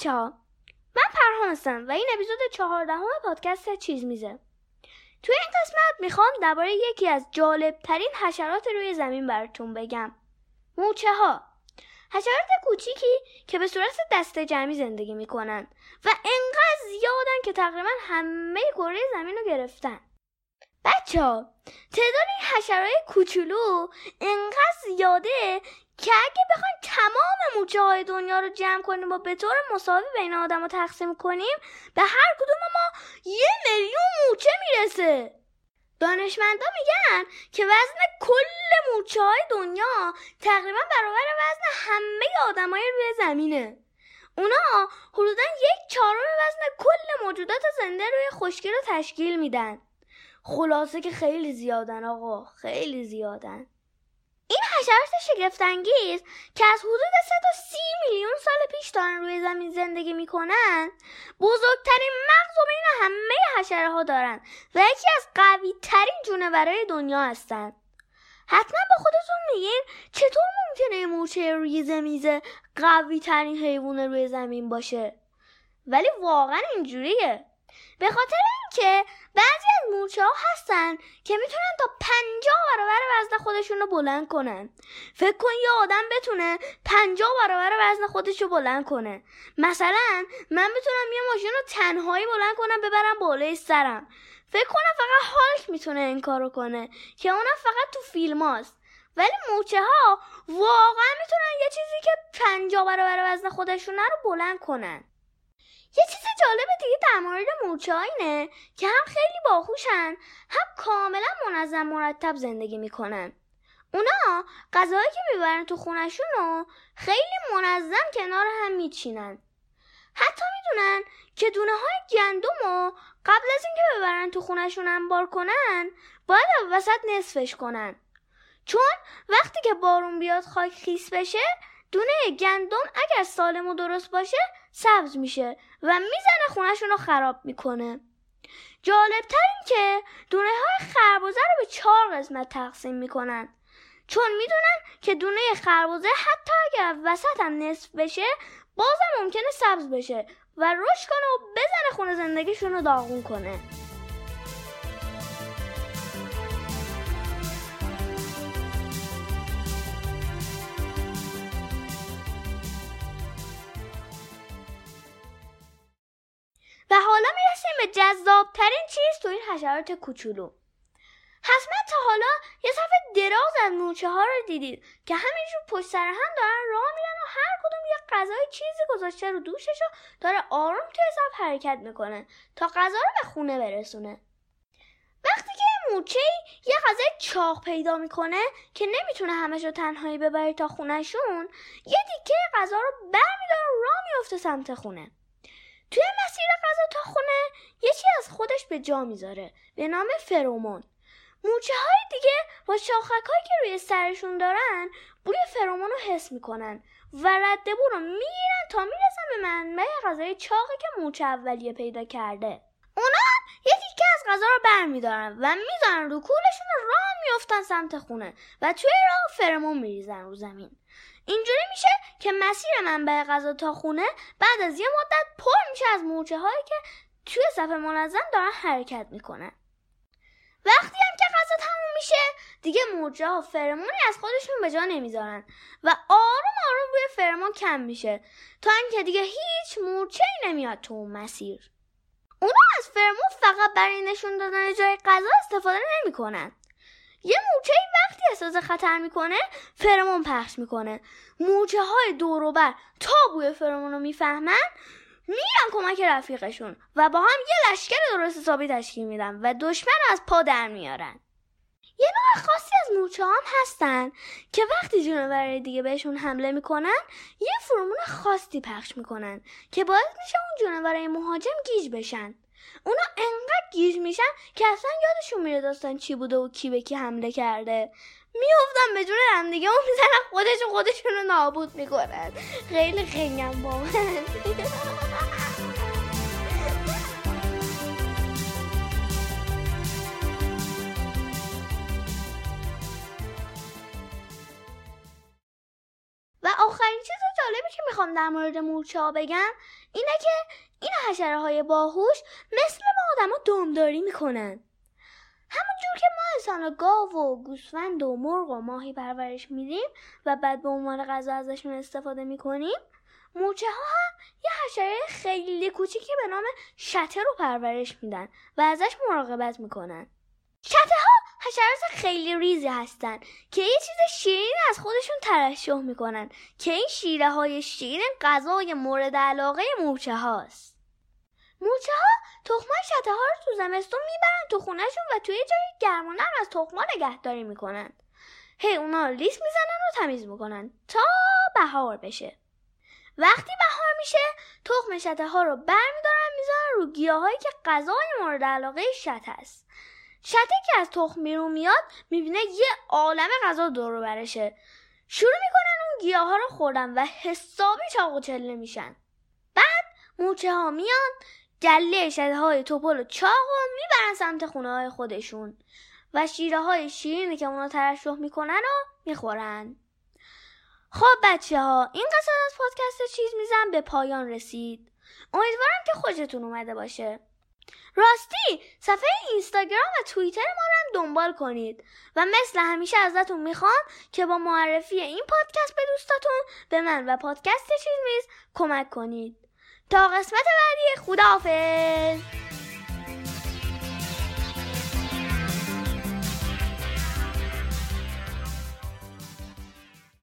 بچه ها من پرهام هستم و این اپیزود چهاردهم پادکست چیز میزه. توی این قسمت می‌خوام درباره یکی از جالب ترین حشرات روی زمین براتون بگم. موچه ها حشرات کوچیکی که به صورت دسته جمعی زندگی می‌کنن و انقدر زیادن که تقریبا همه کره زمین رو گرفتن. بچه ها تعداد این حشرات کوچولو انقدر زیاده که اگه بخوایم تمام موچه های دنیا رو جمع کنیم و به طور مساوی بین آدم رو تقسیم کنیم به هر کدوم ما یه میلیون موچه می‌رسه. دانشمندا میگن که وزن کل موچه های دنیا تقریبا برابر وزن همه آدمای روی زمینه. اونا حدودا یک چهارم وزن کل موجودات زنده روی خشکی رو تشکیل میدن. خلاصه که خیلی زیادن آقا خیلی زیادن. حشرات شگفتانگیز که از حدود سه تا سی میلیون سال پیش دارن روی زمین زندگی می‌کنن بزرگترین مغز و بین همه حشره ها دارن و یکی از قوی ترین جونورای دنیا هستن. حتما با خودتون میگین چطور ممکنه مورچه روی زمیزه قوی ترین حیوان روی زمین باشه؟ ولی واقعا اینجوریه. به خاطر اینکه بعضی از مورچه ها هستن که می‌تونن تا پنجاه برابر وزن خودشون رو بلند کنن. فکر کن یه آدم بتونه پنجاه برابر وزن خودش رو بلند کنه. مثلا من بتونم یه ماشین رو تنهایی بلند کنم ببرم بالای سرم. فکر کنم فقط هالک می‌تونه این کارو کنه که اونم فقط تو فیلم هاست. ولی موچه ها واقعا می‌تونن یه چیزی که پنجاه برابر وزن خودشونه رو بلند کنن. یه چیز جالب دیگه در مورد مورچه اینه که هم خیلی باهوشن هم کاملا منظم مرتب زندگی می‌کنن. اونا غذایی که می‌برن تو خونشون رو خیلی منظم کنار هم میچینن. حتی می‌دونن که دونه های گندم رو قبل از اینکه ببرن تو خونشون انبار کنن باید وسط نصفش کنن. چون وقتی که بارون بیاد خاک خیس بشه دونه گندم اگر سالم و درست باشه سبز میشه و می‌زنه خونهشون رو خراب می‌کنه. جالبتر این که دونه های خربوزه رو به چهار قسمت تقسیم می‌کنن. چون می‌دونن که دونه خربوزه حتی اگر وسط هم نصف بشه بازم ممکنه سبز بشه و رشد کنه و بزنه خونه زندگیشون رو داغون کنه. حالا می‌رسیم به جذابترین چیز تو این حشرات کوچولو. حتما تا حالا یه صفحه دراز از موچه ها رو دیدید که همینجور پشت سر هم دارن راه میرن و هر کدوم یه غذای چیزی گذاشته رو دوشش و داره آروم توی صف حرکت می‌کنه تا غذا رو به خونه برسونه. وقتی که موچه یه غذای چاق پیدا می‌کنه که نمی‌تونه همش رو تنهایی ببره تا خونهشون یه دیگه غذا رو برمیداره و راه میفته سمت خونه. مسیر غذا تا خونه یه چی از خودش به جا می‌ذاره به نام فرومون موچه های دیگه با شاخک هایی که روی سرشون دارن بوی فرومون رو حس می‌کنن و رده رو می‌گیرن تا می‌رسن به منبع غذای چاقی که موچه اولیه پیدا کرده. اونا یه تیکه از غذا رو برمیدارن و می‌ذارن رو کولشون رو راه میفتن سمت خونه و توی راه فرمون میریزن رو زمین. اینجوری میشه که مسیر منبع غذا تا خونه بعد از یه مدت پر میشه از مورچه هایی که توی صفحه منظم دارن حرکت می‌کنن وقتی هم که غذا تموم میشه دیگه مورچه ها فرمونی از خودشون به جا نمی‌ذارن و آروم آروم روی فرمون کم میشه تا اینکه دیگه هیچ مورچه نمیاد تو اون مسیر. اونا از فرمون فقط برای نشون دادن جای غذا استفاده نمی‌کنن. یه موچه وقتی احساس خطر می‌کنه فرمون پخش می‌کنه. موچه های دوروبر تا بوی فرمون رو می‌فهمن میرن کمک رفیقشون و با هم یه لشکر درست حسابی تشکیل میدن و دشمن از پا در میارن. یه نوع خاصی از موچه هم هستن که وقتی جونور دیگه بهشون حمله می‌کنن یه فرمون خاصی پخش می‌کنن که باعث میشه اون جونورای مهاجم گیج بشن. اونا گیج میشن که اصلا یادشون میره داستان چی بوده و کی به کی حمله کرده. میافتن به جون هم دیگه. و می‌زنن خودشون خودشون رو نابود می‌کنن. خیلی خنگم با و جالبی که می‌خوام در مورد مورچه ها بگم اینه که این حشره های باهوش مثل ما آدما دامداری می‌کنن. همونجور که ما انسان گاو و گوسفند و مرغ و ماهی پرورش میدیم و بعد به عنوان غذا ازشون استفاده می‌کنیم مورچه ها هم یه حشره خیلی کوچیکی به نام شته رو پرورش میدن و ازش مراقبت می‌کنن. شته ها حشرات خیلی ریزی هستن که یه چیز شیرین از خودشون ترشح می‌کنن که این شیره های شیرین غذای مورد علاقه مورچه هاست. مورچه ها تخمای شته ها رو تو زمستون می‌برن تو خونهشون و توی جای گرم و از تخما نگهداری می‌کنن. هی اونا رو لیست می‌زنن و تمیز می‌کنن تا بهار بشه. وقتی بهار میشه تخم شته ها رو برمیدارن می‌ذارن رو گیاهایی که غذای مورد علاقه شته است شته که از تخم بیرون میاد می‌بینه یه عالم غذا دور برشه. شروع می‌کنن اون گیاه ها رو خوردن و حسابی چاق و چله میشن. بعد موچه ها میان گله شده های توپل و چاق و می‌برن سمت خونه های خودشون و شیره های شیرینی که اونا ترشح می‌کنن و می‌خورن. خب بچه ها این قسمت از پادکست چیز میزن به پایان رسید. امیدوارم که خوشتون اومده باشه. راستی صفحه اینستاگرام و توییتر ما رو هم دنبال کنید و مثل همیشه ازتون می‌خوام که با معرفی این پادکست به دوستاتون به من و پادکست چیز میز کمک کنید. تا قسمت بعدی خداحافظ!